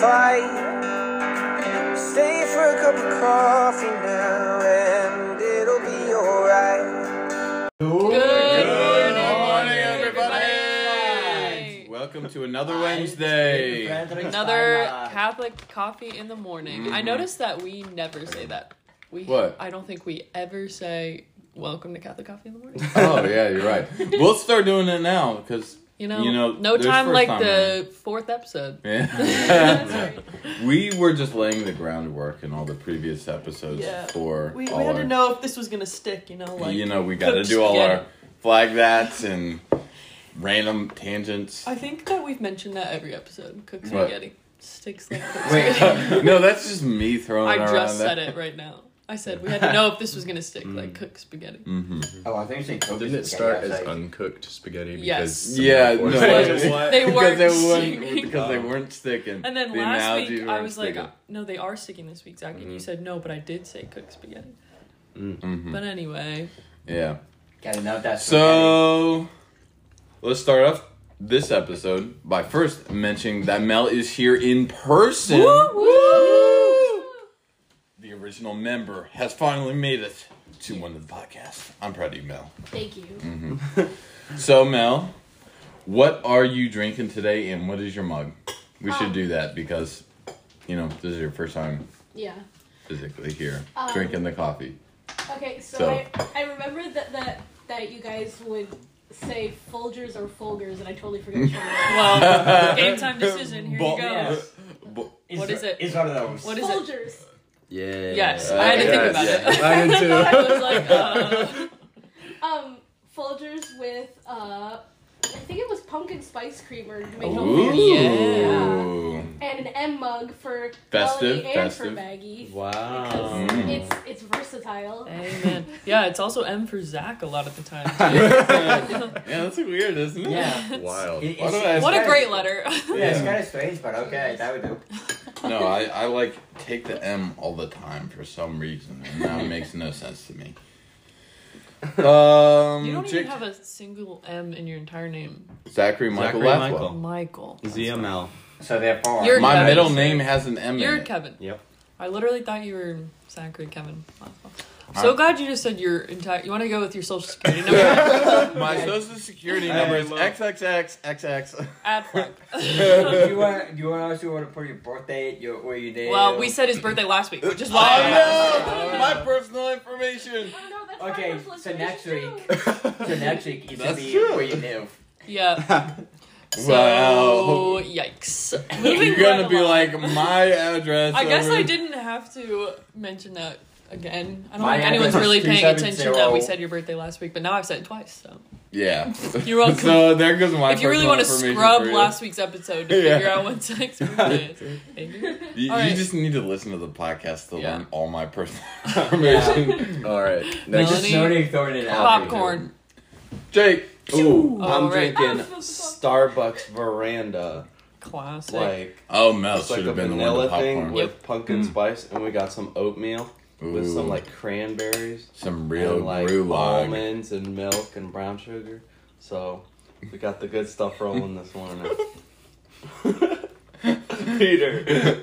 fight. Stay for a cup of coffee now, and it'll be alright. Good morning, everybody. Welcome to another Wednesday. Another Catholic coffee in the morning. I Mhm. noticed that we never say that. We What? I don't think we ever say welcome to Catholic coffee in the morning. Oh yeah, you're right. We'll start doing it now because You know, You know, no time like time the fourth episode. yeah. we were just laying the groundwork in all the previous episodes Yeah. for We, we had our, to know if this was gonna stick. You know, like you know, we got to do all spaghetti. our flag that's and random tangents. I think that we've mentioned that every episode. Cook What? spaghetti sticks like cooked Wait. spaghetti. no, that's just me throwing I it around. just said it right now. I said we had to know if this was gonna stick like cooked spaghetti. Mm-hmm. Oh, I think you said cooked Didn't it start as like, uncooked spaghetti? Yes. Because some Yeah, no, They- what? they weren't they sticking. weren't because they weren't sticking. And then The last week I weren't was like, no, they are sticking this week, Zach, and you said no, but I did say cooked spaghetti. Mhm. But anyway, yeah. Gotta know that. So let's start off this episode by first mentioning that Mel is here in person. The original member has finally made it to one of the podcasts. I'm proud of you, Mel. Thank you. Mm. So Mel, what are you drinking today, and what is your mug? We should Um, do that because, you know, this is your first time Yeah. physically here Um, drinking the coffee. Okay, so, So- I, I remember that, that that you guys would say Folgers or Folgers, and I totally forgot which one. it well, game time decision. Here Bo- you go. Yes. Bo- What is it? It's one of those. What is it? Folgers. Yeah. Yes, I had to think about it. I did too. I was like, uh, Um, Folgers with uh, I think it was pumpkin spice creamer to make Ooh. fancy. Yeah. And an M mug for Festive, Melanie and festive. for Maggie. Wow. Mm. it's it's versatile. amen. Yeah, it's also M for Zach a lot of the time. yeah, that's weird, isn't it? Yeah. Wild. It- Why it's- don't I- it's what a kinda- great letter. Yeah, it's kind of strange, but okay, that would do. No, I, I like take the M all the time for some reason, and that makes no sense to me. Um, You don't Jake- even have a single M in your entire name. Zachary Michael Zachary Lathwell. Michael. Michael. ZML. So therefore, You're My Kevin. middle name has an M You're in it. Kevin. Yep. I literally thought you were Zachary Kevin. I'm so glad you just said your entire. You want to go with your social security number? My social security Hey, number is look. XXXXX. Ad flag. do you want do you want also want to put your birthday, your where you did? well, we said his birthday last week, which is Oh why. no! My personal information. No, that's Okay, so next week, so next week it's gonna That's be true. where you live. Yeah. So Wow. yikes. You're gonna right be along. like my address. I guess over- I didn't have to mention that again. I don't My think anyone's address really paying attention that we said your birthday last week, but now I've said it twice. So Yeah. You're welcome. so there goes my. if you really want to scrub last week's episode to Yeah. figure out what Zach's birthday is. You, you All right. just need to listen to the podcast to Yeah. learn all my personal information. All right. Just Next. Melanie. slowly throwing it out. Popcorn. Jake. Ooh, Oh, I'm right. drinking Starbucks Veranda. Classic. Like Oh, Mel it's like should a have been the one vanilla thing popcorn. with pumpkin mm. spice, and we got some oatmeal with some like cranberries some real and like brew log. almonds and milk and brown sugar. So we got the good stuff rolling this morning. Peter.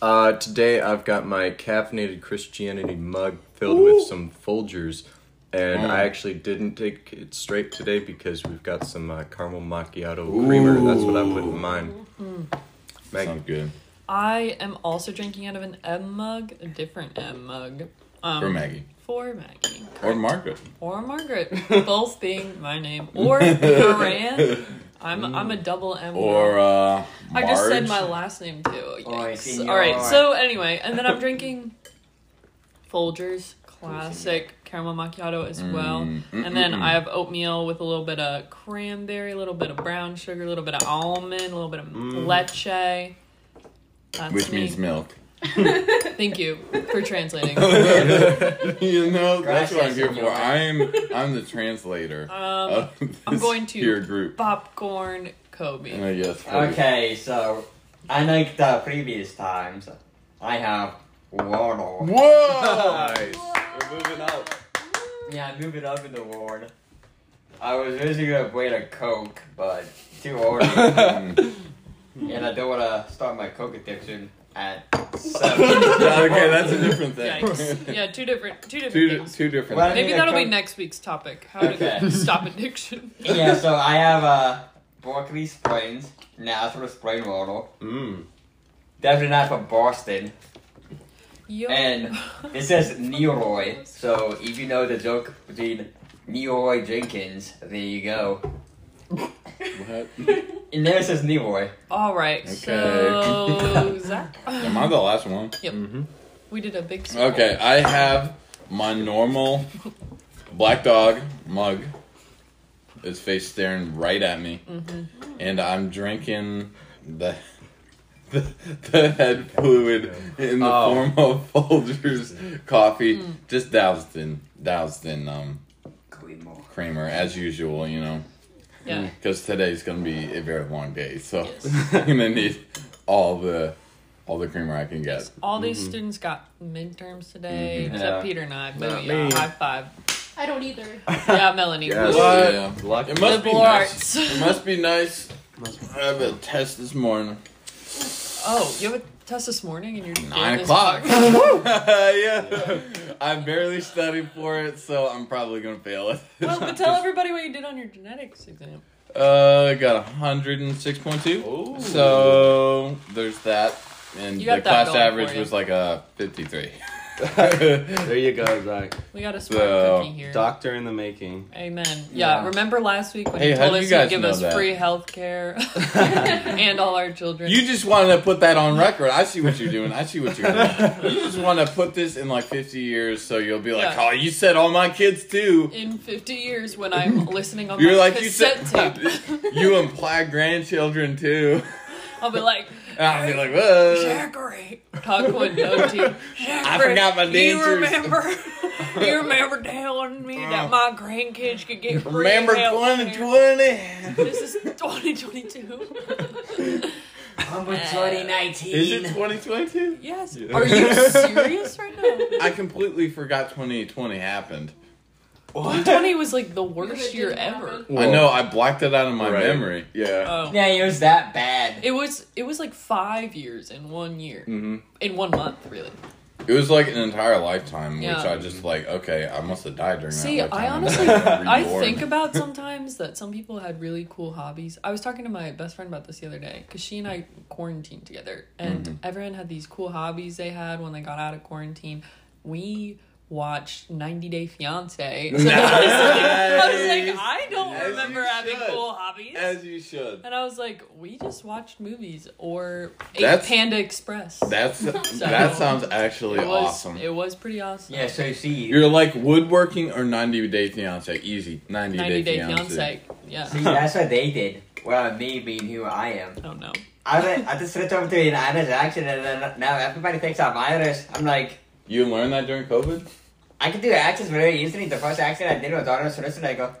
Uh, today I've got my caffeinated Christianity mug filled with some Folgers, and Mm. I actually didn't take it straight today because we've got some uh, caramel macchiato creamer. That's what I put in mine. Meg, Sounds good. I am also drinking out of an M mug, a different M mug. Um, For Maggie. For Maggie. Or Margaret. Or Margaret. both being my name. Or Moran. I'm, I'm a double M. Or, uh. I just said my last name too. Oi, Yikes. All right. So anyway, and then I'm drinking Folgers classic caramel macchiato as well. Mm, mm, And then mm, mm. I have oatmeal with a little bit of cranberry, a little bit of brown sugar, a little bit of almond, a little bit of Mm. leche. That's Which me. means milk. Thank you for translating. you know, that's what I'm here for. I'm I'm the translator Um, of this I'm going to- peer group. popcorn Kobe. Uh, yes. Okay, so unlike the previous times, I have water. Whoa! nice. We're moving up. Yeah, move it up in the ward. I was originally gonna wait a Coke, but too early. Mm. and I don't want to start my coke addiction at seven. Yeah, okay, that's a different thing. Yikes. Yeah, two different, two different two, things. two different. Well, I Maybe think that'll be come- next week's topic. How Okay. to stop addiction. yeah, so I have uh, Berkeley Springs, natural Spring Water. Mm. Definitely not from Boston. Yo. And it says Neroy. So if you know the joke between Leeroy Jenkins, there you go. What? And there it says Neroy. All right. Okay. So Zach, Am I the last one? Mm-hmm. we did a big. circle. Okay, I have my normal black dog mug. His face staring right at me, and I'm drinking the the, the head fluid in the Oh. form of Folgers coffee, just doused in doused in um creamer as usual. You know, Yeah. because today's gonna be a very long day, so Yes. I'm gonna need all the all the creamer I can get. All these students got midterms today, Mhm. except Yeah. Peter and I. Not But yeah, me. high five. I don't either. Yeah, Melanie. Yes. What? Yeah. Lucky. It must be Liberal nice. arts. It must be nice. I have a test this morning. Oh, you have a test this morning and you're Nine o'clock. podcast? yeah. I barely studied for it, so I'm probably gonna fail it. Well, but tell everybody what you did on your genetics exam. Uh, I got 106.2. Ooh. So there's that, and You the got that class going average for you. was like a 53. there you go, Zach. We got a smart So, cookie here. Doctor in the making. Amen. Yeah, Yeah. remember last week when Hey, you told us you you'd give us that? free health care and all our children? You just wanted to put that on record. I see what you're doing. I see what you're doing. You just want to put this in like 50 years, so you'll be like, Yeah. "Oh, you said all my kids too." in 50 years when I'm listening on You're my like you cassette said. tape, you imply grandchildren too. I'll be like, And I'll be like, "Whoa." Zachary, talk with no teeth. I forgot my name. You dentures. remember? You remember telling me that my grandkids could get free Remember health care? 2020? This is 2022. Uh, Number Is it 2022? yes. Yeah. Are you serious right now? I completely forgot 2020 happened. 2020 was like the worst year ever. happen. I know I blacked it out of my Right. memory. Yeah. Oh. Yeah, it was that bad. It was it was like five years in one year, hmm in one month, really. It was like an entire lifetime, which Yeah. I just like. Okay, I must have died during See, that lifetime. I and honestly, I think about sometimes that some people had really cool hobbies. I was talking to my best friend about this the other day because she and I quarantined together, and Mhm. everyone had these cool hobbies they had when they got out of quarantine. We watched 90 Day Fiance. So I, was like, I was like, I don't As remember having should. cool hobbies. as you should. and I was like, we just watched movies or ate That's- Panda Express. That's that sounds actually it was, awesome. It was pretty awesome. Yeah, so you see, You're like woodworking or 90 Day Fiance. Easy. 90, 90 Day, Day Fiance. Fiance. Yeah. see, that's what they did. Well, me being who I am. Oh no. I, was- I just switched over to an Irish accent, and then now everybody thinks I'm Irish. I'm like, You learned that during COVID? I can do accents very easily. The first accent I did was Irish, so listen, I go,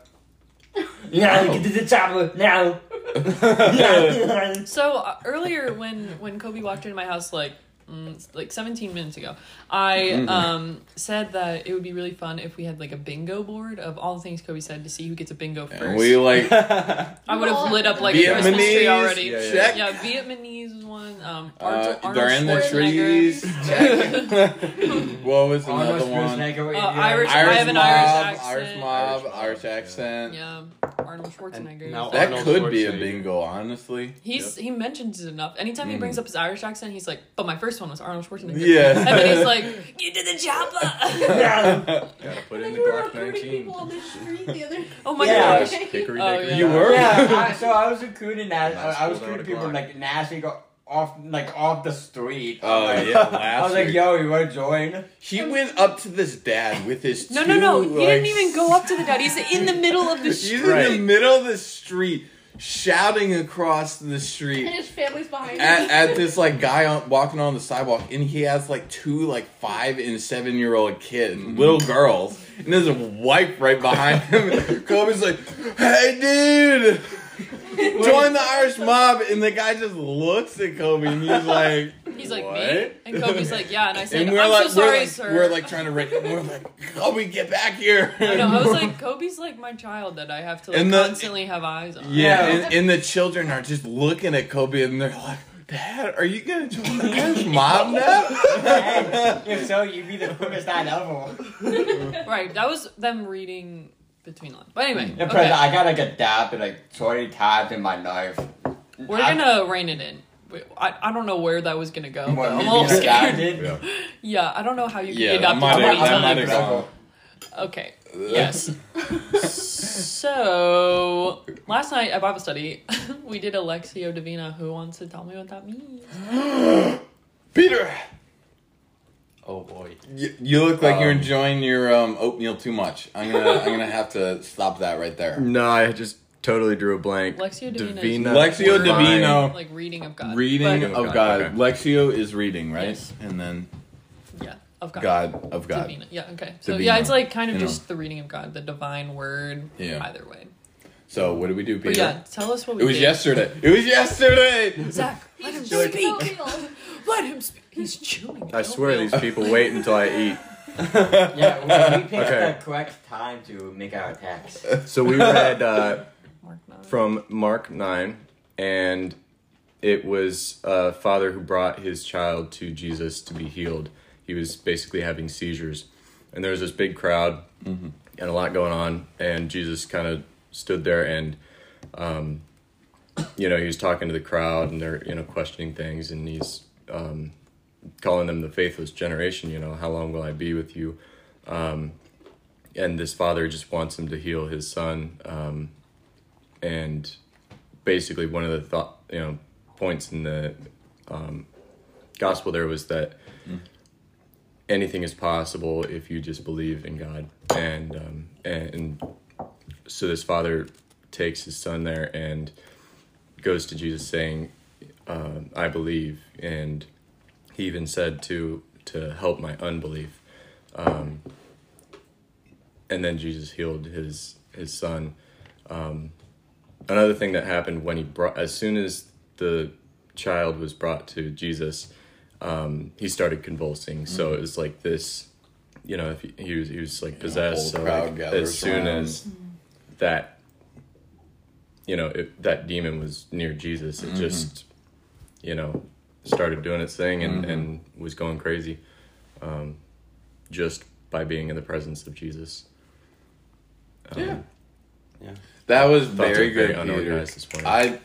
yeah, get to the chopper now. So uh, earlier, when when Kobe walked into my house, like mm, like 17 minutes ago, I Mhm. um said that it would be really fun if we had like a bingo board of all the things Kobe said to see who gets a bingo first. And we like I would have lit up like a Christmas tree Vietnamese. already. Yeah, yeah. Check. Yeah, Vietnamese one. Um, Uh, Arnold, Arnold they're in the Schwarzenegger. trees. what was another Almost one? Schwarzenegger, Uh, yeah. Irish- I Irish have an mob, Irish Irish mob, Irish Irish, accent. Yeah, Arnold Schwarzenegger. now That Arnold could be a Schwarzenegger. bingo, honestly. He's he mentions it enough. Anytime he Mhm. brings up his Irish accent, he's like, "But my first one was Arnold Schwarzenegger." Yeah. and then he's like, "Get to the chopper." Gotta put And in the we Glock 19. people on the street the other oh my Yeah. gosh. Hickory Oh, dickory yeah. You were? Yeah, I, so I was recruiting that. Last I was recruiting people Glock. like Nashville go off like off the street. Oh, I'm like- yeah, I was like, week. yo, you want to join? He went up to this dad with his No, two, no, no. He like, didn't even go up to the dad. He's in the middle of the street. He's street. in the middle of the street, shouting across the street and his family's behind at, him. at this like guy on, walking on the sidewalk, and he has like two like five and seven year old kids, mm-hmm. little girls, and there's a wife right behind him. Kobe's like, "Hey, dude." Join the Irish mob, and the guy just looks at Kobe, and he's like, He's like, What? me? And Kobe's like, yeah. And I said, And I'm we're like, so sorry, we're like, sir. we're like trying to, ra- we're like, Kobe, get back here. I know. I was like, Kobe's like my child that I have to like And the- constantly have eyes on. Yeah, and, and the children are just looking at Kobe and they're like, Dad, are you gonna join the mob now? if so, you'd be the coolest I ever. Right. That was them reading between lines. But anyway, Yeah, okay. I got like a dab and like 20 tabs in my knife. we're I- gonna rein it in. I, I don't know where that was gonna go. What, but I'm me a little scared. Yeah. Yeah, I don't know how you can Yeah, be that adopted might twenty have- times. Okay. Yes. so last night at Bible study, we did a Lectio Divina. Who wants to tell me what that means? Peter, Oh boy. you, you look like you're Um, enjoying your um, oatmeal too much. I'm gonna, I'm gonna have to stop that right there. No, I just totally drew a blank. Lectio Divina is- Divina Lectio Divino. Like reading of God. Reading But- of God, God. okay. Lectio is reading, right? Yes. And then yeah, of God. God of God. Divina. Yeah. Okay. So Divino. yeah, it's like kind of You know. just the reading of God, the divine word. Yeah. Either way. So what did we do, Peter? But yeah, tell us what we did. It was did. yesterday. It was yesterday. Zach, let him speak. Let him speak. He's chewing. I swear these people wait until I eat. Yeah, we, we picked Okay. the correct time to make our attacks. So we read uh, Mark nine. from Mark 9, and it was a father who brought his child to Jesus to be healed. He was basically having seizures. And there was this big crowd and a lot going on, and Jesus kind of stood there and, um, you know, he was talking to the crowd, and they're, you know, questioning things, and he's um, calling them the faithless generation, you know, how long will I be with you? Um, and this father just wants him to heal his son. Um, and basically one of the thought you know points in the um, gospel there was that anything is possible if you just believe in God and um, and, and so this father takes his son there and goes to Jesus saying uh, I believe and he even said to to help my unbelief. Um, and then Jesus healed his his son. Um, another thing that happened when he brought as soon as the child was brought to jesus um, he started convulsing. So it was like this you know if he, he was he was like possessed. so like, as soon around. as that you know it, that demon was near jesus it just you know started doing its thing and, and was going crazy um, just by being in the presence of jesus um, Yeah. That was Thoughts very good, very Peter. unorganized this morning. I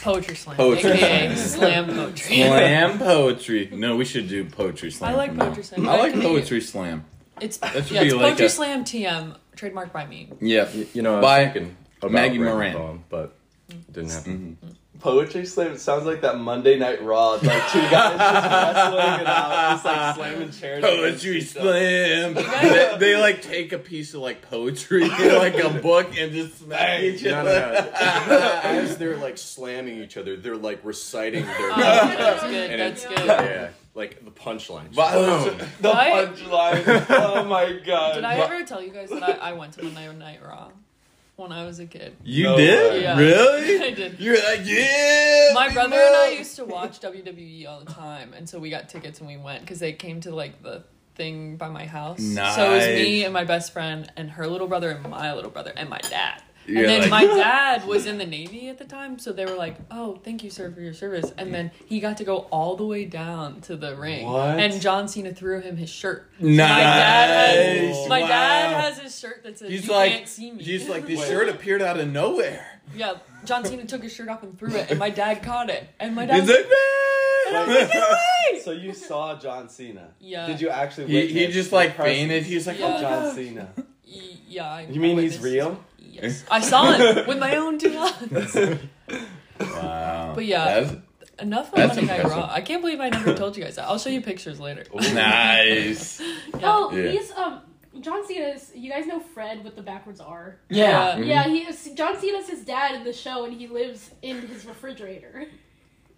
Poetry slam. Poetry AKA slam. slam poetry. slam poetry. No, we should do poetry slam. I like from now. poetry slam. I like Can we- poetry slam. It's should yeah, be it's like poetry a- slam TM trademarked by me. Yeah. You know, I was By thinking about Maggie Moran. poem, but it didn't happen. Poetry slam. It sounds like that Monday Night Raw. Like two guys just wrestling it out, just like slamming chairs. against Poetry each slam. they, they like take a piece of like poetry, like a book, and just smack each No, no, other. no. As they're like slamming each other, they're like reciting their. Oh, that's good. And That's it's- good. Yeah, like the punchline. But- um, The punchline. Oh my god. Did I ever tell you guys that I, I went to Monday Night Raw when I was a kid? you No did? way. Yeah. Really? I did. You're like, yeah. My we brother and I know. used to watch WWE all the time, and so we got tickets and we went because they came to like the thing by my house. So it was me and my best friend and her little brother and my little brother and my dad. You're and then like- my dad was in the Navy at the time, so they were like, "Oh, thank you, sir, for your service." And then he got to go all the way down to the ring, What? and John Cena threw him his shirt. So Nice. My dad, has, my Wow. dad has his shirt that says, He's "You like, can't see me." he's like, this shirt appeared out of nowhere. yeah, John Cena took his shirt off and threw it, and my dad caught it, and my dad He's was like, and I was like, So you saw John Cena? Yeah. Did you actually? he, he just like presence fainted. He's like, oh, Yeah. oh John. Cena. Yeah. I, You mean he's witnessed- real? Yes. I saw him with my own two eyes. Wow. But yeah. That's Enough of That's Monday Night impressive. Raw. I can't believe I never told you guys that. I'll show you pictures later. nice. Yeah. Oh, Yeah. he's um John Cena's. You guys know Fred with the backwards R. Yeah. Yeah, he is. John Cena's his dad in the show, and he lives in his refrigerator.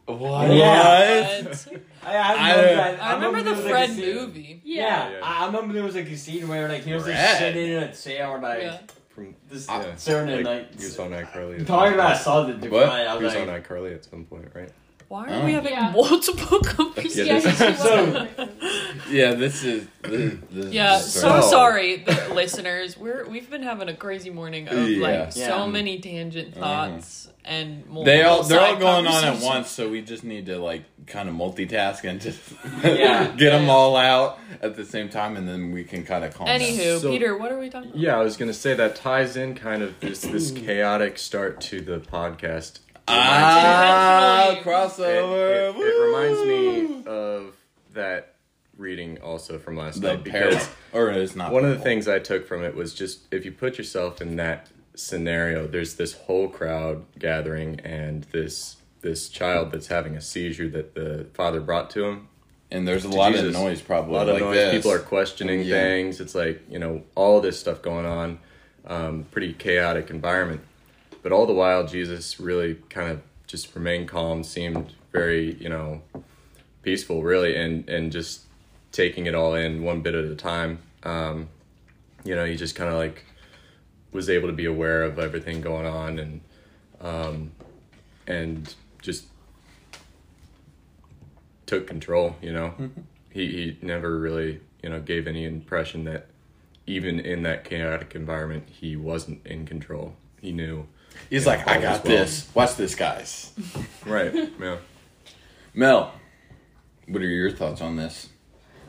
What? Yeah. But I, I, I- remember, that- I remember the there was, like, a Fred scene- movie. Yeah, Yeah. I I remember there was like a scene where like he was Fred. just sitting in a chair like Yeah. From, this yeah. certain like, like, he was on iCarly. at talking some about point. something. What? I He was was like, on iCarly at some point, right? Why Oh. are we having Yeah. multiple conversations? Yeah, this- you so- Yeah, this is this, this Yeah, is so So- sorry, the listeners. We're we've been having a crazy morning of Yeah. like so Yeah. many tangent uh-huh. thoughts and multiple They all they're all going on at once, so we just need to like kind of multitask and just Yeah. get them all out at the same time, and then we can kind of calm down. Anywho, So- Peter, what are we talking about? Yeah, I was gonna say that ties in kind of this this chaotic start to the podcast. Ah, Intentionally. It, crossover. it- it reminds me of that reading also from last the night parable, because or it's not. one of the parable. things I took from it was just if you put yourself in that scenario, there's this whole crowd gathering and this this child that's having a seizure that the father brought to him. and there's a lot Jesus. of noise, probably. A lot of like noise. this. People are questioning Yeah. things. It's like you know all this stuff going on. Um, pretty chaotic environment, but all the while Jesus really kind of just remained calm. Seemed very you know peaceful, really, and and just taking it all in one bit at a time. Um, you know, he just kind of like was able to be aware of everything going on and um, and just took control. You know, he he never really you know gave any impression that even in that chaotic environment he wasn't in control. He knew. He's Yeah, like, I got well." this. Watch this, guys. Right. Yeah. Mel, what are your thoughts on this?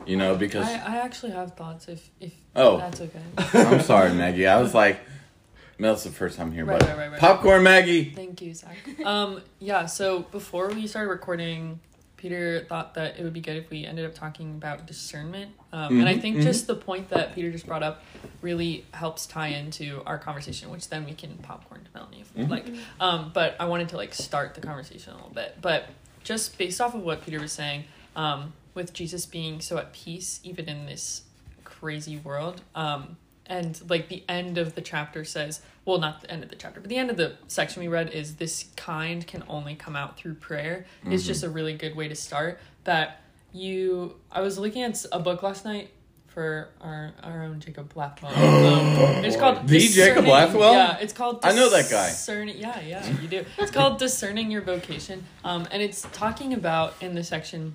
You know, because I, I actually have thoughts if if Oh. that's okay. I'm sorry, Maggie. I was like, Mel's the first time here, Right, but right, right, right. popcorn, Maggie. Thank you, Zach. Um, yeah. So before we started recording, Peter thought that it would be good if we ended up talking about discernment, um, and I Mhm, think mhm. just the point that Peter just brought up really helps tie into our conversation, which then we can popcorn to Melanie if we'd Mhm. like. Um, but I wanted to like start the conversation a little bit, but just based off of what Peter was saying, um, with Jesus being so at peace even in this crazy world, um, and like the end of the chapter says, well, not the end of the chapter, but the end of the section we read is this kind can only come out through prayer. It's just a really good way to start. That you, I was looking at a book last night for our our own Jacob Blackwell. Um, it's called The Jacob Discerning- Blackwell? Yeah, it's called. I know that guy. Discerning. Yeah, yeah, you do. It's called discerning your vocation, um, and it's talking about in the section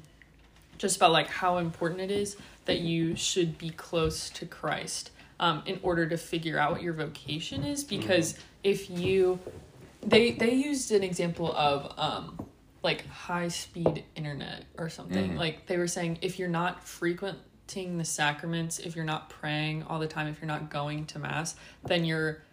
just about like how important it is that you should be close to Christ um, in order to figure out what your vocation is. Because if you, they they used an example of um, like high speed internet or something. Mhm. Like they were saying, if you're not frequenting the sacraments, if you're not praying all the time, if you're not going to mass, then you're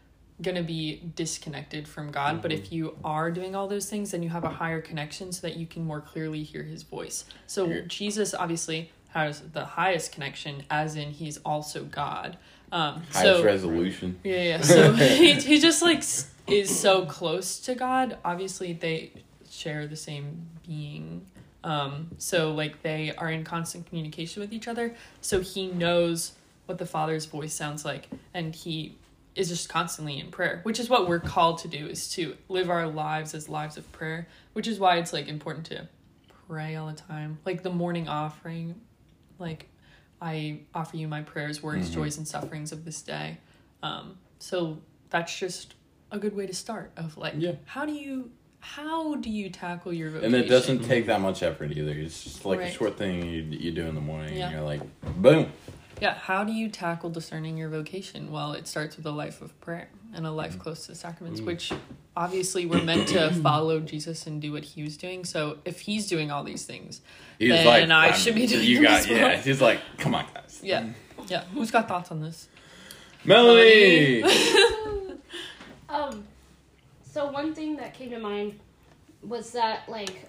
gonna be disconnected from God. But if you are doing all those things, then you have a higher connection so that you can more clearly hear His voice. So Yeah. Jesus obviously has the highest connection, as in He's also God. Um, Highest so resolution. yeah, yeah. So he, he just like is so close to God. Obviously, they share the same being. Um, so like they are in constant communication with each other. So he knows what the Father's voice sounds like, and he is just constantly in prayer, which is what we're called to do: is to live our lives as lives of prayer. Which is why it's like important to pray all the time, like the morning offering, like I offer you my prayers, words, Mhm. joys, and sufferings of this day. Um, so that's just a good way to start. Of like, Yeah. how do you how do you tackle your vocation? And it doesn't take that much effort either. It's just like a short thing you, you do in the morning, Yeah. and you're like, boom. Yeah, how do you tackle discerning your vocation? Well, it starts with a life of prayer and a Mm. life close to the sacraments, which obviously we're meant to follow Jesus and do what he was doing. So if he's doing all these things, He's Then like, I should be doing You them got as well. yeah. He's like, come on, guys. yeah, yeah. Who's got thoughts on this? Melanie. Um, so one thing that came to mind was that like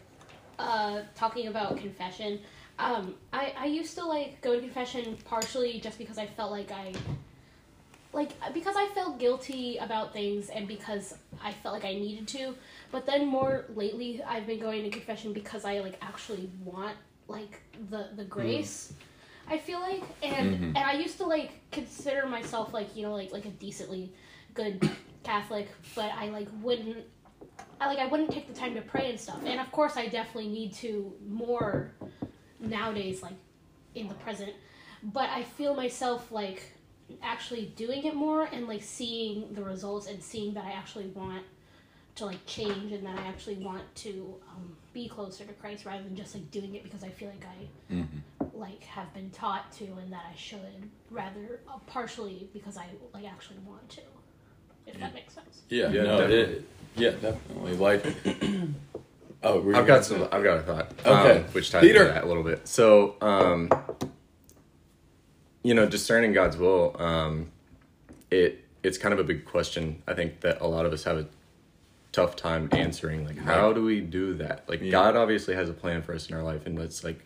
uh talking about confession. Um, I I used to like go to confession partially just because I felt like I like because I felt guilty about things and because I felt like I needed to. But then more lately, I've been going to confession because I like actually want like the the grace. I feel like, and Mhm. and I used to like consider myself like you know like like a decently good Catholic, but I like wouldn't. I like I wouldn't take the time to pray and stuff. And of course, I definitely need to more nowadays, like in the present. But I feel myself like actually doing it more and like seeing the results and seeing that I actually want to like change and that I actually want to um, be closer to Christ rather than just like doing it because I feel like I Mm-hmm. like have been taught to and that I should rather uh, partially because I like actually want to. If that makes sense. Yeah, Yeah, no, definitely. it, yeah, definitely. Like, oh, were you I've got say- some. I've got a thought. Okay. um, which ties Peter. into that a little bit. So, um, you know, discerning God's will. Um, it it's kind of a big question. I think that a lot of us have a tough time answering. Like, how do we do that? Like, Yeah. God obviously has a plan for us in our life, and it's like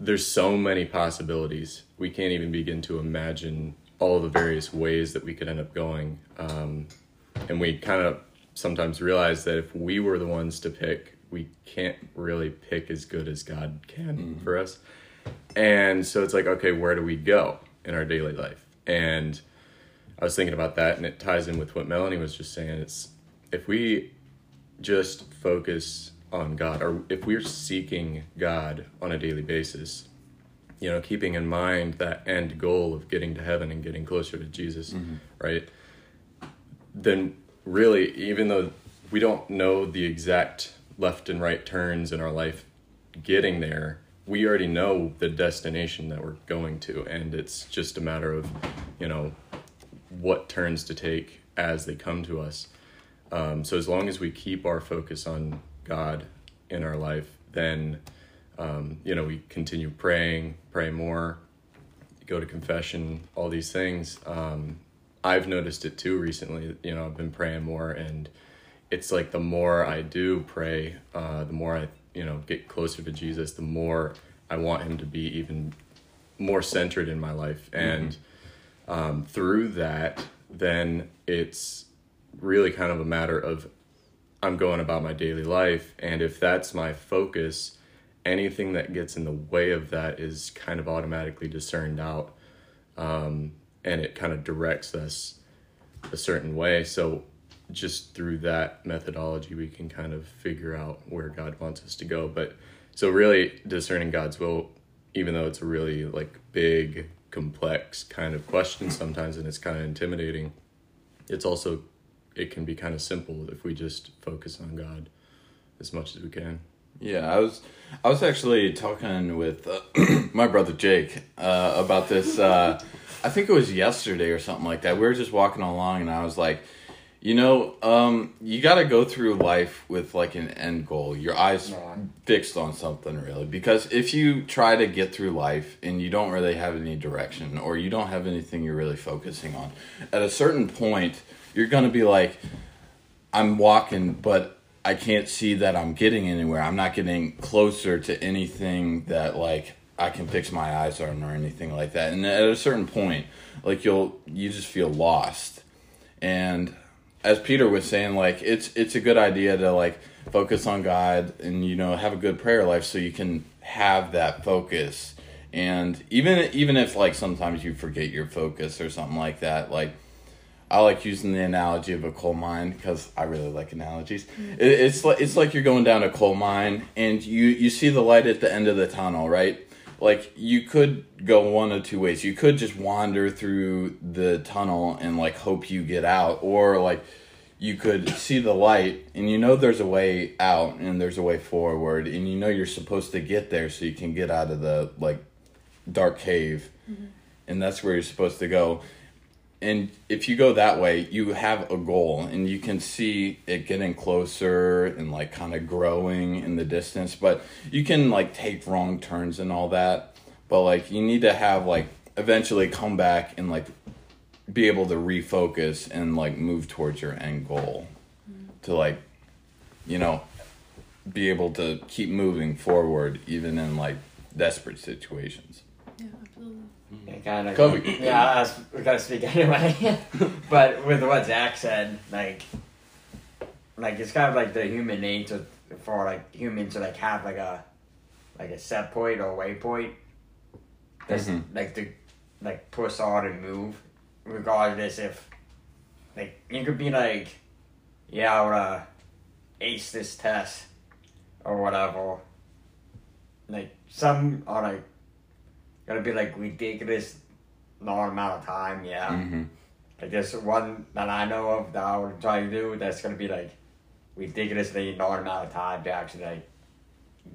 there's so many possibilities. We can't even begin to imagine all the various ways that we could end up going. Um, and we kind of sometimes realize that if we were the ones to pick, we can't really pick as good as God can for us. And so it's like, okay, where do we go in our daily life? And I was thinking about that, and it ties in with what Melanie was just saying. It's if we just focus on God, or if we're seeking God on a daily basis, you know, keeping in mind that end goal of getting to heaven and getting closer to Jesus, mm-hmm. right? Then, really, even though we don't know the exact left and right turns in our life getting there, we already know the destination that we're going to, and it's just a matter of, you know, what turns to take as they come to us. Um, so as long as we keep our focus on God in our life, then um, you know we continue praying, pray more, go to confession, all these things. Um, I've noticed it too recently. You know, I've been praying more, and it's like the more I do pray, uh, the more I you know get closer to Jesus, the more I want Him to be even more centered in my life, and um, through that, then it's really kind of a matter of I'm going about my daily life, and if that's my focus, anything that gets in the way of that is kind of automatically discerned out, um, and it kind of directs us a certain way. So, just through that methodology, we can kind of figure out where God wants us to go. But so, really, discerning God's will, even though it's a really like big, complex kind of question sometimes, and it's kind of intimidating, it's also it can be kind of simple if we just focus on God as much as we can. Yeah, I was I was actually talking with uh, my brother Jake uh, about this. Uh, I think it was yesterday or something like that. We were just walking along, and I was like, you know, um, you got to go through life with like an end goal. Your eyes Yeah. fixed on something really, because if you try to get through life and you don't really have any direction or you don't have anything you're really focusing on, at a certain point, you're gonna be like, I'm walking, but I can't see that I'm getting anywhere. I'm not getting closer to anything that like I can fix my eyes on or anything like that. And at a certain point, like you'll you just feel lost. And as Peter was saying, like it's it's a good idea to like focus on God and you know have a good prayer life so you can have that focus. And even even if like sometimes you forget your focus or something like that, like I like using the analogy of a coal mine because I really like analogies. Mm. It, it's like it's like you're going down a coal mine and you you see the light at the end of the tunnel, right? Like you could go one of two ways. You could just wander through the tunnel and like hope you get out, or like you could see the light and you know there's a way out and there's a way forward and you know you're supposed to get there so you can get out of the like dark cave. Mm-hmm. And that's where you're supposed to go and if you go that way you have a goal and you can see it getting closer and like kind of growing in the distance. But you can like take wrong turns and all that. But like you need to have like eventually come back and like be able to refocus and like move towards your end goal. To like you know be able to keep moving forward even in like desperate situations kind of. Kobe. Yeah, I was, we gotta speak anyway. but with what Zach said, like, like it's kind of like the human nature for like humans to like have like a, like a set point or waypoint. That's Mhm. like to, like push on and move, regardless if, like you could be like, yeah, I wanna ace this test, or whatever. Like some are like Gotta be like ridiculous long amount of time, yeah. mm-hmm. like there's one that I know of that I would try to do that's gonna be like ridiculously long amount of time to actually like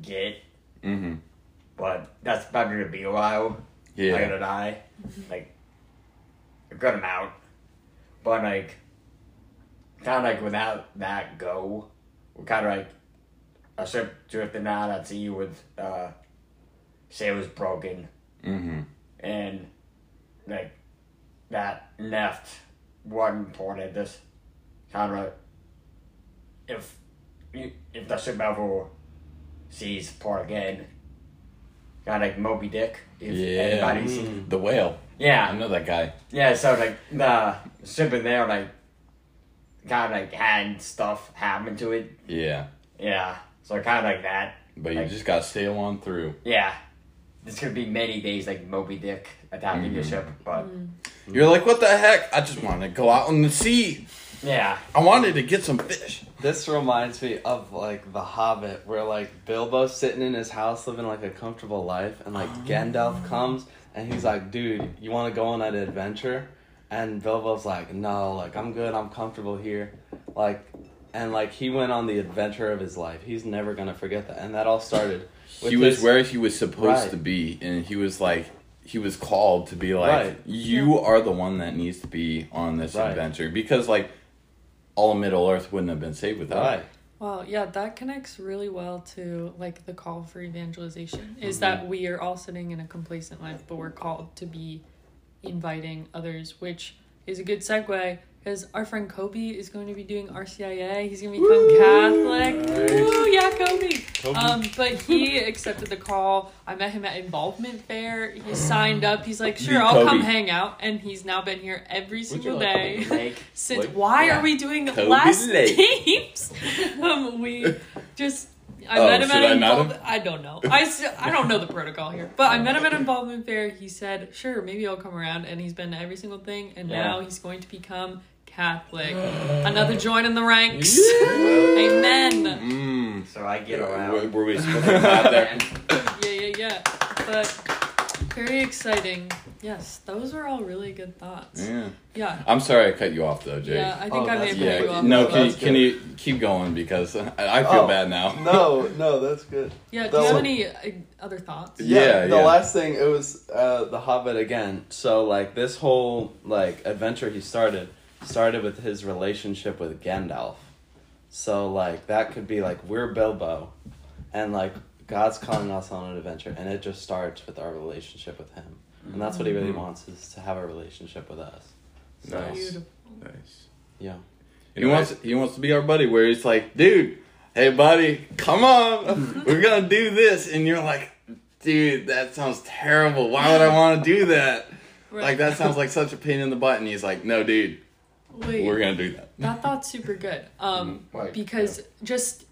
get, Mm-hmm. but that's probably gonna be a while. Yeah. I gotta die, like a good amount, but like kind of like without that go, we're kind of like a ship drifting out at sea with uh, sails broken Mm-hmm. and like that left one point at this kind of if you, if the ship ever sees port again, kind of like Moby Dick. If Yeah. anybody's seen, Mm. The whale. Yeah, I know that guy. yeah. So like the ship in there, like kind of like had stuff happen to it. Yeah. Yeah, so kind of like that. But you just gotta sail on through. Yeah, this could be many days like Moby Dick attacking your Mhm. ship, but You're like, what the heck? I just want to go out on the sea. yeah. I wanted to get some fish. This reminds me of like The Hobbit, where like Bilbo's sitting in his house living like a comfortable life, and like Gandalf comes and he's like, "Dude, you want to go on an adventure?" And Bilbo's like, "No, like I'm good. I'm comfortable here." Like, and like he went on the adventure of his life. He's never gonna forget that, and that all started. with he was his- where he was supposed Right. to be, and he was like, he was called to be like, Right. you are the one that needs to be on this Right. adventure because like all of Middle Earth wouldn't have been saved without. Right. it. Wow, yeah, that connects really well to like the call for evangelization. Is Mm-hmm. that we are all sitting in a complacent life, but we're called to be inviting others, which is a good segue because our friend Kobe is going to be doing RCIA. He's going to become Catholic. Woo, yeah, Kobe. Um, but he accepted the call. I met him at Involvement Fair. He signed up. He's like, sure, I'll come hang out. And he's now been here every single like day. Since why yeah. are we doing Kobe last Lake. um, we just I Oh, met him at I not involvement. I don't know. I I don't know the protocol here, but I met him at involvement fair. He said, "Sure, maybe I'll come around," and he's been to every single thing, and Yeah. now he's going to become Catholic. Another join in the ranks. Yeah. Amen. Mm. so I get Were, around. were we supposed to have there? Yeah, yeah, yeah. But very exciting. Yes, those were all really good thoughts. Yeah. Yeah. I'm sorry I cut you off though, Jake. Yeah, I think Oh, I may have cut you off. no, as can you, can you keep going because I, I feel Oh. bad now. No, no, that's good. Yeah, do The- you have any uh, other thoughts? Yeah, the yeah. last thing it was uh, the Hobbit again. So like this whole like adventure he started started with his relationship with Gandalf. So like that could be like we're Bilbo, and like God's calling us on an adventure, and it just starts with our relationship with Him, and that's what He really Mhm. wants is to have a relationship with us. So, Nice. Beautiful. Nice. Yeah. He wants he wants to be our buddy where he's like, dude, hey buddy, come on, we're gonna do this, and you're like, dude, that sounds terrible. Why would I want to do that? Right. Like that sounds like such a pain in the butt. And he's like, no, dude, Wait. we're gonna do that. That thought's super good. Um, Right, because just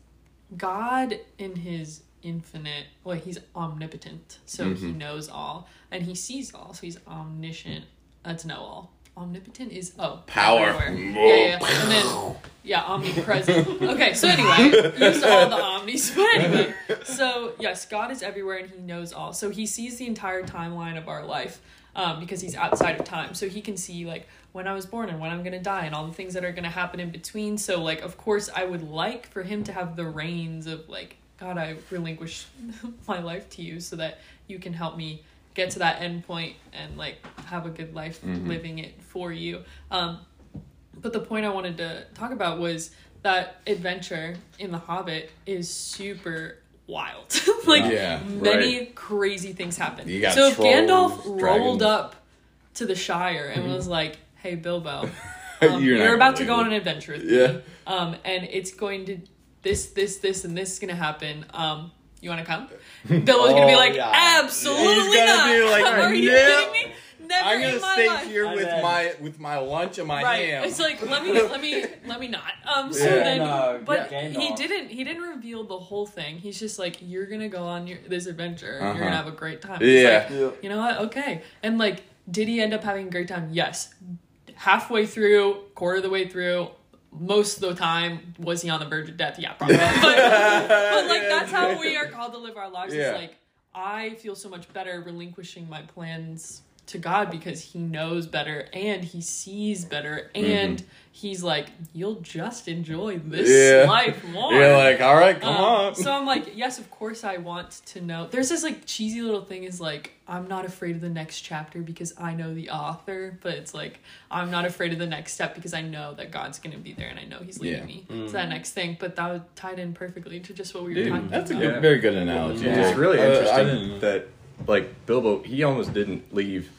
God in His infinite, well, He's omnipotent, so He Mhm. knows all, and He sees all, so He's omniscient. That's know all. Omnipotent is oh Power. Yeah, yeah, yeah. and then yeah, omnipresent. Okay, so anyway, use all the omnis. But anyway, so yes, God is everywhere and He knows all. So He sees the entire timeline of our life um, because He's outside of time. So He can see like when I was born and when I'm gonna die and all the things that are gonna happen in between. So like, of course, I would like for Him to have the reins of like, God, I relinquish my life to You so that You can help me get to that end point and like have a good life Mhm. living it for You. Um, but the point I wanted to talk about was that adventure in The Hobbit is super wild. like Yeah, many crazy things happen. So if Gandalf dragons. rolled up to the Shire and was like, "Hey Bilbo, um, you're, You're about to go on an adventure with Yeah. me, um, and it's going to this, this, this, and this is gonna happen. Um, you want to come?" Bilbo's gonna be Oh, like, yeah. "Absolutely He's gonna not! be like, Are you "No, kidding me? Never I'm gonna stay life." here I with bet. my with my lunch and my right. ham. It's like let me let me let me not. Um. So Yeah. then, No, but yeah, he Gandalf. didn't. He didn't reveal the whole thing. He's just like, you're gonna go on your this adventure. and You're Uh-huh. gonna have a great time. Yeah. like, Yeah. you know what? Okay. And like, did he end up having a great time? Yes. Halfway through, quarter of the way through. Most of the time, was he on the verge of death? Yeah, probably. but, but like, that's how we are called to live our lives. Yeah. It's like I feel so much better relinquishing my plans to God because he knows better and he sees better and mm-hmm. He's like, you'll just enjoy this Yeah. life more. You're like, all right, come Um, on. So I'm like, yes, of course I want to know. There's this like cheesy little thing is like, I'm not afraid of the next chapter because I know the author, but it's like I'm not afraid of the next step because I know that God's gonna be there and I know He's leading Yeah. me to that next thing. But that was tied in perfectly to just what we were Dude, talking that's a good, Yeah. very good analogy. Yeah. It's really Uh, interesting didn't- that like Bilbo, he almost didn't leave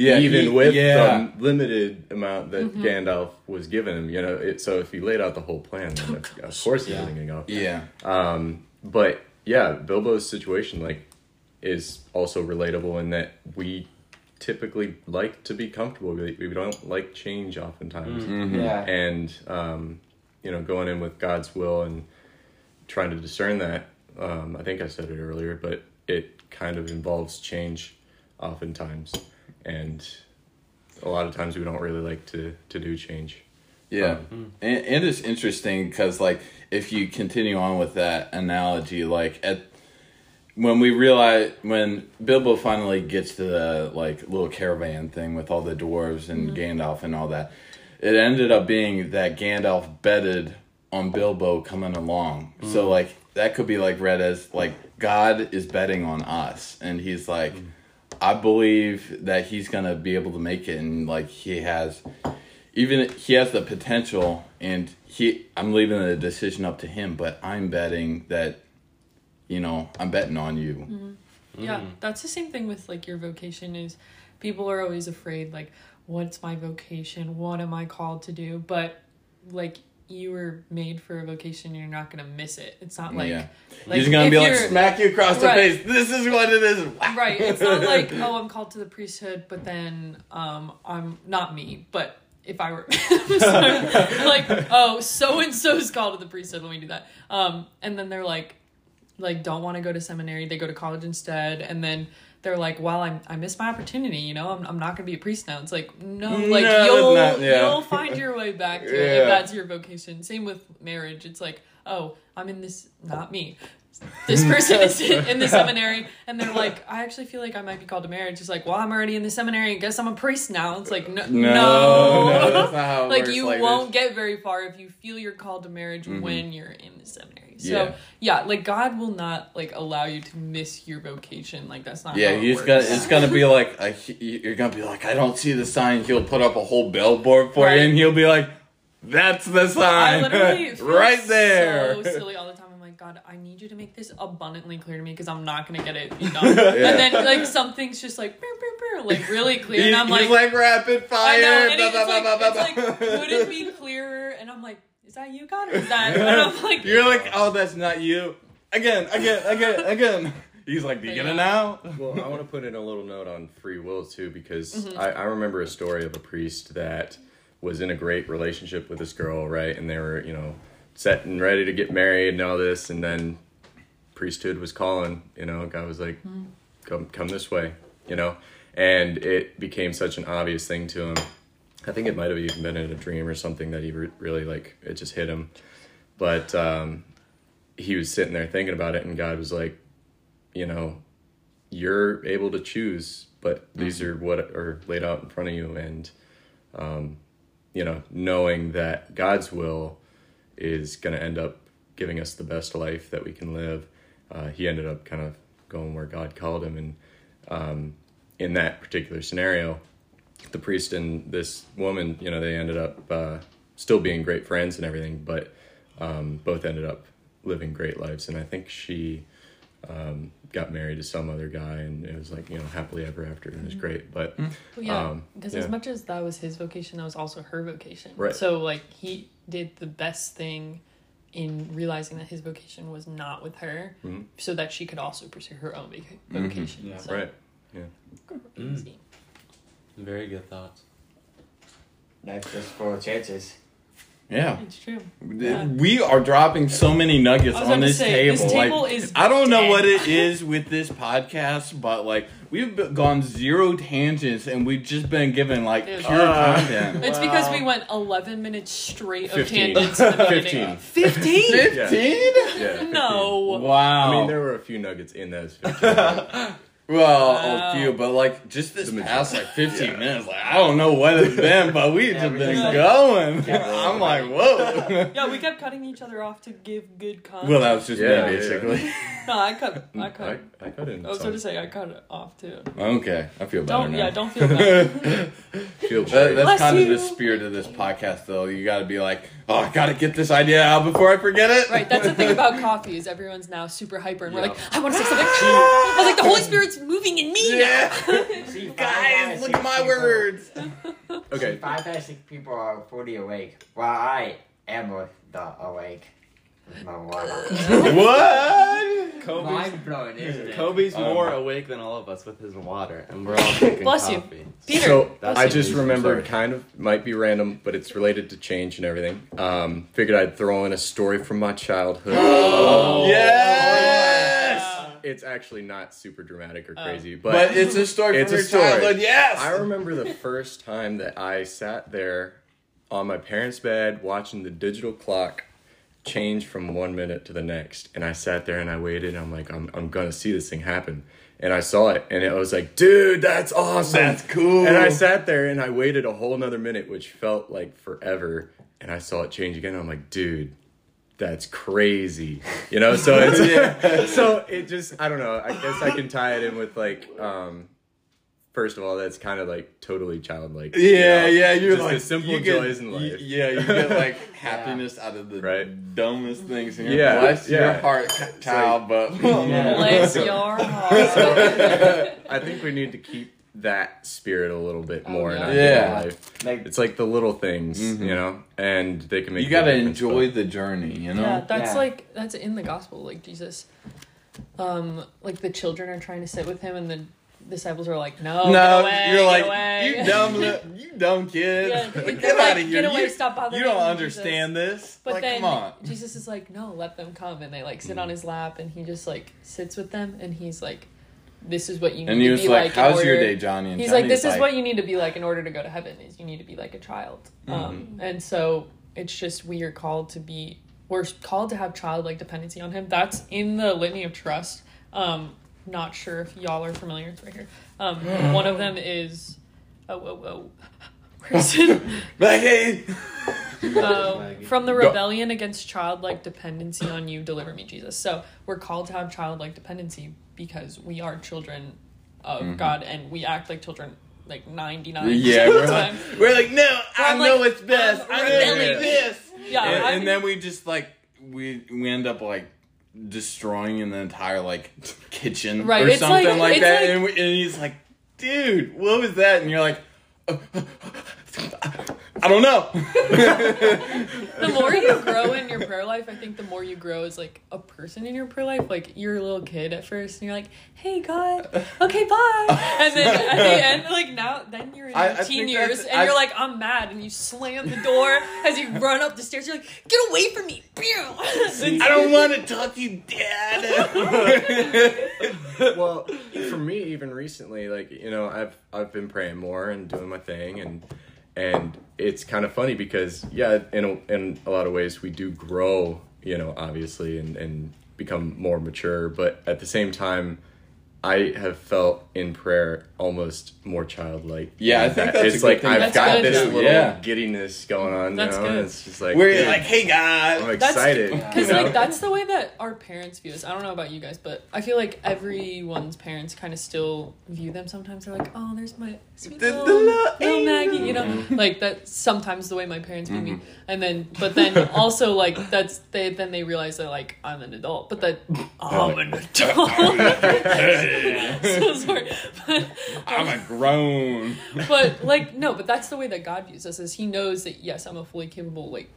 yeah, even he- with yeah. the limited amount that Mm-hmm. Gandalf was given him. You know, it, so if he laid out the whole plan, then of, of course he Yeah. wasn't gonna go. yeah, Um, but yeah, Bilbo's situation like is also relatable in that we typically like to be comfortable. We, we don't like change oftentimes, Mm-hmm. Yeah. and um, you know, going in with God's will and trying to discern that. Um, I think I said it earlier, but it kind of involves change oftentimes, and a lot of times we don't really like to to do change. Yeah, Um, hmm. and, and it's interesting because like if you continue on with that analogy, like at when we realize when Bilbo finally gets to the like little caravan thing with all the dwarves and mm-hmm. Gandalf and all that, it ended up being that Gandalf betted on Bilbo coming along. So hmm. like that could be like read as like God is betting on us, and he's like. Hmm. I believe that he's gonna be able to make it, and like he has, even he has the potential, and he. I'm leaving the decision up to him, but I'm betting that, you know, I'm betting on you. Mm-hmm. Mm-hmm. Yeah, that's the same thing with like your vocation is people are always afraid like what's my vocation? What am I called to do? But like you were made for a vocation you're not going to miss it. It's not like yeah, like, he's gonna be like smack you across the Right. face. This is what it is. right. It's not like oh I'm called to the priesthood but then um I'm not me, but if I were like oh so and so's called to the priesthood, let me do that. Um and then they're like like don't want to go to seminary they go to college instead and then they're like well I'm, i missed my opportunity you know? I'm, I'm not gonna be a priest now. It's like no like No, you'll not- yeah. you'll find your way back to it if that's your vocation. Same with marriage. It's like oh i'm in this not me. This person is in the seminary and they're like i actually feel like i might be called to marriage. It's like well i'm already in the seminary. I guess i'm a priest now. It's like no No, no, no, that's not how it like you like won't this. get very far if you feel you're called to marriage mm-hmm. when you're in the seminary so Yeah. yeah. like god will not like allow you to miss your vocation like that's not Yeah, he's gonna. It's gonna be like a, you're gonna be like, I don't see the sign. He'll put up a whole billboard for Right. you, and he'll be like, "That's the I sign, right there." So silly all the time. I'm like, God, I need you to make this abundantly clear to me because I'm not gonna get it you don't. And then like something's just like, "Brr, brr, brr," like really clear, He- and I'm like, like, rapid fire. Know, and blah, like, blah, blah, it's like, blah. would it be clearer? And I'm like, is that you, God? Or is that? And I'm like, You're like, oh, that's not you. Again, again, again, again. He's like, do you get Yeah. it now? Well, I want to put in a little note on free will too, because Mm-hmm. I, I remember a story of a priest that was in a great relationship with this girl, right? And they were, you know, set and ready to get married and all this, and then priesthood was calling. You know, God was like, Mm-hmm. "Come, come this way," you know, and it became such an obvious thing to him. I think it might have even been in a dream or something that he re- really like it just hit him, but um, he was sitting there thinking about it, and God was like, you know, you're able to choose, but these are what are laid out in front of you, and um, you know, knowing that God's will is going to end up giving us the best life that we can live. Uh, he ended up kind of going where God called him, and um, in that particular scenario, the priest and this woman, you know, they ended up uh, still being great friends and everything, but um, both ended up living great lives. And I think she um, got married to some other guy, and it was like you know happily ever after, and it was great. But Well, yeah, Um, because yeah. as much as that was his vocation, that was also her vocation. Right. So like he did the best thing in realizing that his vocation was not with her, Mhm. so that she could also pursue her own voca- vocation. Yeah. So, right, Easy. Very good thoughts. Life's just for of chances. Yeah. It's true. Yeah. We are dropping so many nuggets on this say, table. this table like, is I don't know what it is with this podcast, but like we've gone zero tangents and we've just been given like Dude. pure Uh, content. It's because we went 11 minutes straight of 15. tangents in the beginning. 15. 15? Fifteen? yeah. No. Wow. I mean, there were a few nuggets in those. 15. Well, Wow. a few, but like just this The past like 15 Yeah. minutes, like I don't know what it's been, but we've Yeah, just been just, like, going. kept I'm like, whoa. Yeah, we kept cutting each other off to give good content. well, that was just Yeah, me, yeah. basically. no, I cut. I mm, cut. I, I cut in. I was some. going to say I cut it off too. Okay, I feel better Don't now. yeah, don't feel bad. Feel That, that's Bless kind of the spirit of this podcast, though. You got to be like, oh, I got to get this idea out before I forget it. right, that's the thing about coffee is everyone's now super hyper and we're like, I want to say something. I was like, the Holy Spirit's moving in me. Yeah. See, Guys, look at my six words. Okay. See, five out of six people are fully awake. Well, I am a- the awake. No, what? what? Kobe's, Mind blowing, isn't it? Kobe's Um, more awake than all of us with his water, and we're all drinking Bless you. Peter, So That's I just reason. remembered, kind of might be random, but it's related to change and everything. Um, figured I'd throw in a story from my childhood. Oh, Yes. It's actually not super dramatic or Oh. crazy, But, but, it's a story it's from a your story. childhood. Yes. I remember the first time that I sat there on my parents' bed watching the digital clock change from one minute to the next, and I sat there and I waited. And I'm like, I'm I'm gonna see this thing happen, and I saw it, and it was like, dude, that's awesome. That's cool. And I sat there and I waited a whole another minute, which felt like forever, and I saw it change again. I'm like, dude. That's crazy, you know. So it's so it just I don't know. I guess I can tie it in with like um, first of all, that's kind of like totally childlike. you Yeah, know? yeah, you're Just like the simple you get- joys in you- life. yeah, you get like happiness out of the Right. dumbest things. And you're Yeah, bless your heart, child, but Bless your heart. I think we need to keep that spirit a little bit Oh, more in yeah. our Yeah. life. Like, It's like the little things, Mhm. you know, and they can make you gotta enjoy but- the journey. You know. Yeah, that's Yeah. like that's in the gospel. Like Jesus, um, like the children are trying to sit with him, and the disciples are like, "No, no, get away, you're get like away." you dumb, li- you dumb kid. Yeah, get they're out of here. "Get away, you, stop bothering you don't me, understand this. But like, then come on. Jesus is like, "No, let them come," and they like sit on Mm. his lap, and he just like sits with them, and he's like, "This is what you need And he to was be like, like." in "How's your day, Johnny?" And He's Johnny's like, "This is what you need to be like in order to go to heaven. Is you need to be like a child." Um, Mm-hmm. and so it's just we are called to be we're called to have childlike dependency on him. That's in the litany of trust. Um, not sure if y'all are familiar. It's right here. Um, one of them is oh oh oh. Where's it? Like, hey, Uh, from the Go. rebellion against childlike dependency on you, deliver me, Jesus. So we're called to have childlike dependency because we are children of Mhm. God and we act like children like 99% yeah, of the we're like, time. we're like, no, I I'm know like, it's best. I'm I know rebelling. it's this. Yeah, and, I and then we just like we we end up like destroying an entire like kitchen Right, or it's something like- like, that, like- and, we, and he's like, dude, what was that? And you're like. すいません。I don't know. the more you grow in your prayer life, I think the more you grow as like a person in your prayer life. Like you're a little kid at first, and you're like, "Hey God, okay, bye," and then at the end, like now, then you're in I- your I teen think years, and I- you're like, "I'm mad," and you slam the door as you run up the stairs. You're like, "Get away from me!" I don't want to talk to you, Dad. well, for me, even recently, like you know, I've I've been praying more and doing my thing, and and it's kind of funny because yeah, in a, in a lot of ways we do grow, you know, obviously, and and become more mature, but at the same time. I have felt in prayer almost more childlike. Yeah, I think that. that's a it's good like thing. I've That's got good. this little Yeah. giddiness going on. That's you know? good. and It's just like Where you're dude, like, hey, God. I'm excited. Because you know? like that's the way that our parents view us. I don't know about you guys, but I feel like everyone's parents kind of still view them. Sometimes they're like, "Oh, there's my sweet The- the little, little little Maggie," you know, Mhm. like that's sometimes the way my parents view me. Mhm. And then, but then also like that's they then they realize that like I'm an adult, but that I'm an adult. so sorry, but, I'm a grown. but like no, but that's the way that God views us. Is He knows that yes, I'm a fully capable like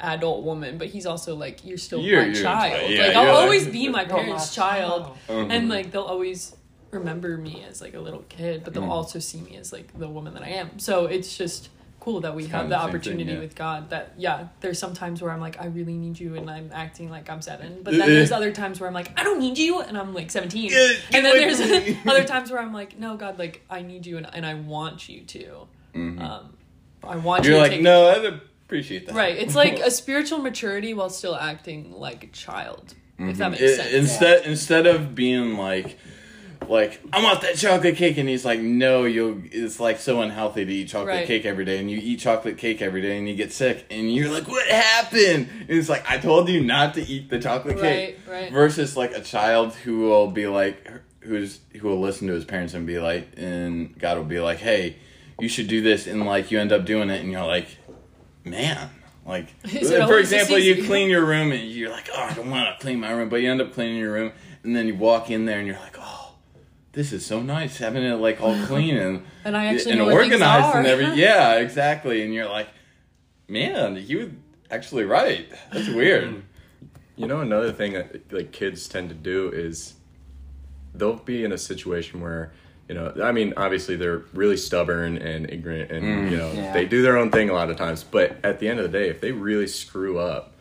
adult woman, but He's also like you're still You're- my you're child. child. Yeah, like I'll like- always be my parents' child, Mhm. and like they'll always remember me as like a little kid, but they'll Mhm. also see me as like the woman that I am. So it's just cool that we It's have the the same thing, opportunity yeah. with God. That yeah, there's some times where I'm like I really need you, and I'm acting like I'm seven, but then there's other times where I'm like I don't need you, and I'm like seventeen. Yeah, and then there's other times where I'm like, no, God, like I need you and, and I want you to. Mhm. Um, I want you You're to like, take no, I appreciate that. Right. It's like a spiritual maturity while still acting like a child. If that Mhm. makes I- sense. Instead, instead of being like, like I want that chocolate cake, and he's like, no, you'll. It's like so unhealthy to eat chocolate Right. cake every day, and you eat chocolate cake every day, and you get sick, and you're like, what happened? And it's like I told you not to eat the chocolate cake. Right, right. Versus like a child who will be like, who's who will listen to his parents and be like, and God will be like, hey, you should do this, and like you end up doing it, and you're like, man. Like, uh, for example, you clean your room and you're like, oh, I don't want to clean my room, but you end up cleaning your room, and then you walk in there and you're like, this is so nice having it like all clean and And I actually and know where things organized and are. every yeah, exactly. And you're like, man, you were actually right. That's weird. You know, another thing that like kids tend to do is they'll be in a situation where you know, I mean, obviously they're really stubborn and ignorant, and Mm. you know Yeah. they do their own thing a lot of times. But at the end of the day, if they really screw up,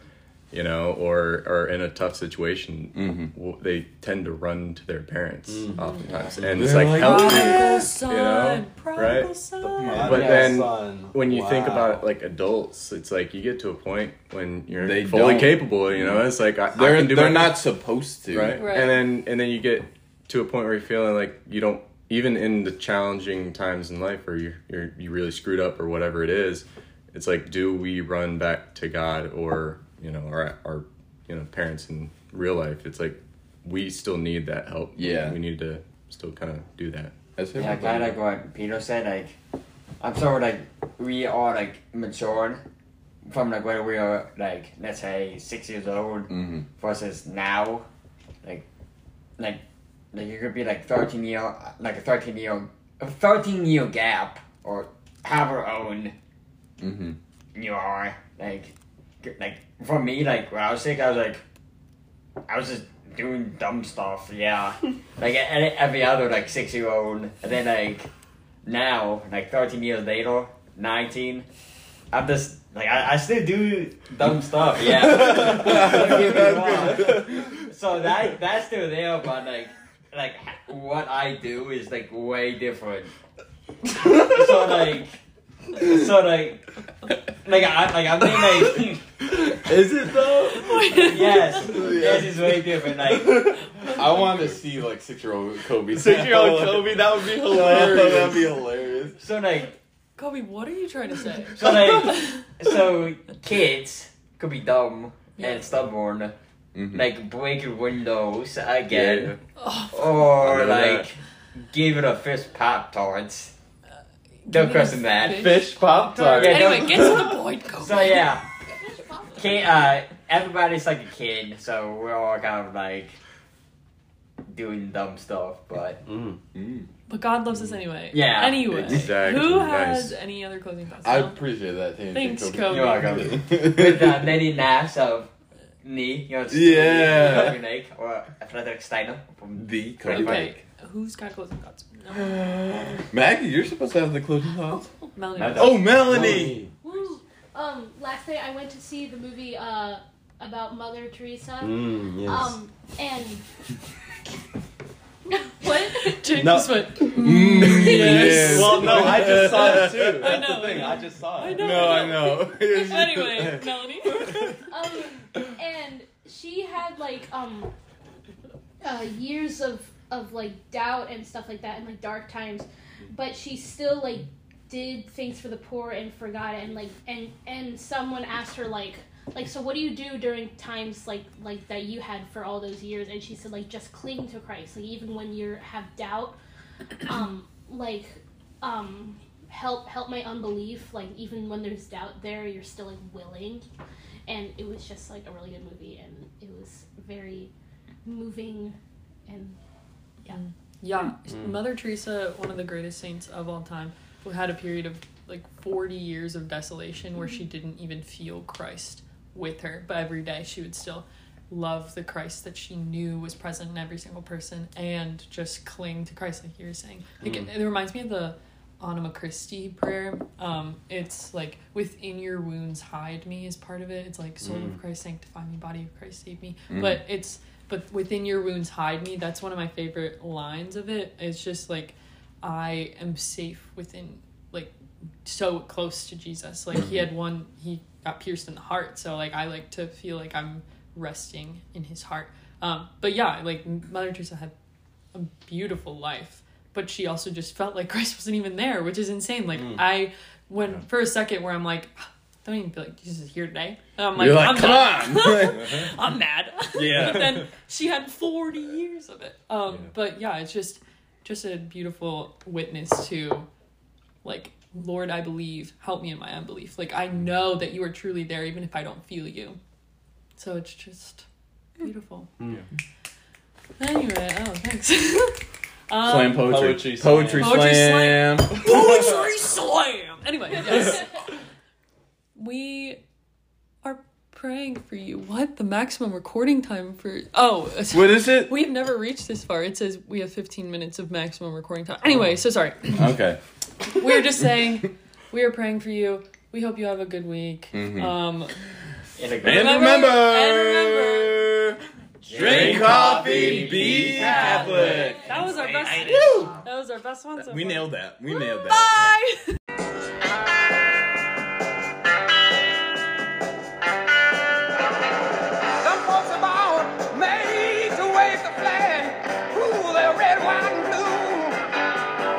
you know, or are in a tough situation, Mhm. w- they tend to run to their parents Mhm. oftentimes, and They're it's like, like, help me. Prodigal son, know, right? son. But then son. when you think Wow. about like adults, it's like you get to a point when you're They fully don't. capable. You know, it's like I, I They're can do they're my- not supposed to. right? Right. and then and then you get to a point where you're feeling like you don't even in the challenging times in life where you're, you're you really screwed up or whatever it is it's like do we run back to god or you know our our you know parents in real life it's like we still need that help Yeah. we need to still kind of do that That's Yeah, kind of like what Peter said. Like, I'm sure like we are like matured from like when we were like let's say six years old hmm versus now, like, like, like you could be like thirteen year like a thirteen year a thirteen year gap or however old hmm you are. Like, like for me, like when I was sick, I was like, I was just doing dumb stuff. Yeah, like every other like six year old, and then like now, like thirteen years later, nineteen, I'm just like I, I still do dumb stuff. Yeah, Don't get me wrong. so that that's still there, but like like what I do is like way different. so like. So like, like I like I mean like Is it though? yes, yes, it's way different. Like I want to see like six year old Kobe. Six year old Kobe, that would be hilarious. That'd be hilarious. so like Kobe, what are you trying to say? so like so kids could be dumb and stubborn, Mhm. like breaking windows again, Oh, or I that. like give it a fish pop tarts. Don't give me question that. fish. Fish Pop Tart. Yeah, Anyway, don't- get to the point, Kobe. So yeah, kid, uh, everybody's like a kid, so we're all kind of like doing dumb stuff, but. Mm. Mm. But God loves us anyway. Yeah. Anyway, Exactly, who nice. has any other closing thoughts? I appreciate that. Thank Thanks, Kobe. Kobe. You're welcome. with uh, many naps of me, you know, Yeah. Kobe Lake, or Frederick Steiner from The Kobe. Okay, who's got closing thoughts? No. Maggie, you're supposed to have the closing thoughts. Melanie. Oh, Melanie. Woo. Um, last night I went to see the movie uh about Mother Teresa. Mm, yes. Um, and what? Jake No. just went. Mm, yes. well, no, I just saw it too. I That's know, the thing. I I just saw I it. know. No, I know. anyway, Melanie. Um, and she had like um uh, years of of like doubt and stuff like that and like dark times, but she still like did things for the poor and forgot it and like and and someone asked her like like so what do you do during times like like that you had for all those years? And she said like just cling to christ. Like even when you have doubt um like um help help my unbelief. Like even when there's doubt there you're still like willing. And it was just like a really good movie and it was very moving and Yeah, Mm. Mother Teresa, one of the greatest saints of all time, who had a period of like 40 years of desolation where she didn't even feel Christ with her, but every day she would still love the Christ that she knew was present in every single person and just cling to Christ, like you were saying. Like, Mm. it, it reminds me of the Anima Christi prayer. Um, it's like within your wounds hide me is part of it. It's like soul Mm. of Christ sanctify me, body of Christ save me. Mm. But it's but within your wounds hide me. That's one of my favorite lines of it. It's just like I am safe within like so close to Jesus. Like he had one he got pierced in the heart, so like I like to feel like I'm resting in his heart. Um, but yeah, like Mother Teresa had a beautiful life. But she also just felt like Christ wasn't even there, which is insane. Like Mm. I when for a second where I'm like, "Ah, don't even feel like Jesus is here today. And I'm like, You're like, I'm come mad. on. I'm mad. Yeah. but then she had 40 years of it. Um, Yeah. but yeah, it's just just a beautiful witness to like Lord, I believe. Help me in my unbelief. Like I know that you are truly there, even if I don't feel you. So it's just beautiful. Mm. Anyway, oh thanks. um, Slam poetry. Poetry Poetry, slam. Poetry slam. Poetry slam. Anyway, yes. we are praying for you. What the maximum recording time for? Oh, What is it? we've never reached this far. It says we have 15 minutes of maximum recording time. Anyway, so sorry. Okay. We're just saying we are praying for you. We hope you have a good week. Mhm. Um, In a And Remember- remember, and drink coffee, be Catholic. that was our best. That was our best one. So We far. nailed that. We nailed that. Bye.